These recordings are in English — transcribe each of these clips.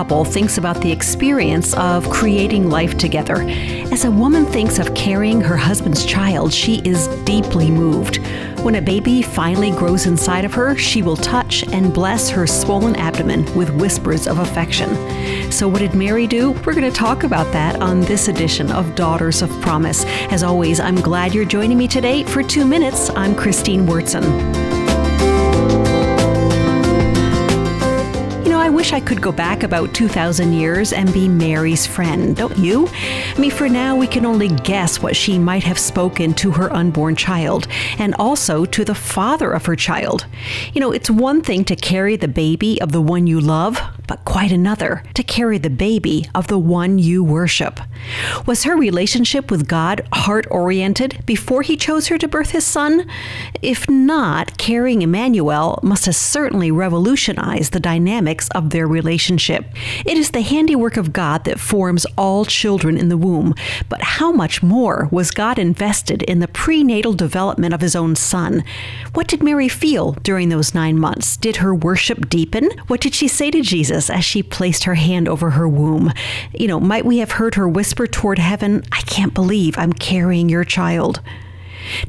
couple thinks about the experience of creating life together. As a woman thinks of carrying her husband's child, she is deeply moved. When a baby finally grows inside of her, she will touch and bless her swollen abdomen with whispers of affection. So, what did Mary do? We're going to talk about that on this edition of Daughters of Promise. As always, I'm glad you're joining me today. For two minutes, I'm Christine Wyrtzen. Wish I could go back about 2,000 years and be Mary's friend, don't you? I mean, for now, we can only guess what she might have spoken to her unborn child and also to the father of her child. You know, it's one thing to carry the baby of the one you love, but quite another to carry the baby of the one you worship. Was her relationship with God heart oriented before he chose her to birth his son? If not, carrying Emmanuel must have certainly revolutionized the dynamics of their relationship. It is the handiwork of God that forms all children in the womb, but how much more was God invested in the prenatal development of his own son? What did Mary feel during those nine months? Did her worship deepen? What did she say to Jesus? Jesus as she placed her hand over her womb. You know, might we have heard her whisper toward heaven, I can't believe I'm carrying your child.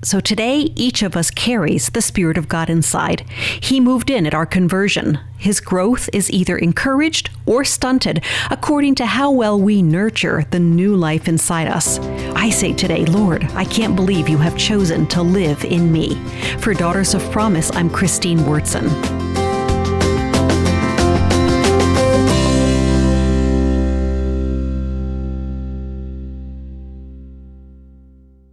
So today, each of us carries the Spirit of God inside. He moved in at our conversion. His growth is either encouraged or stunted according to how well we nurture the new life inside us. I say today, Lord, I can't believe you have chosen to live in me. For Daughters of Promise, I'm Christine Wyrtzen.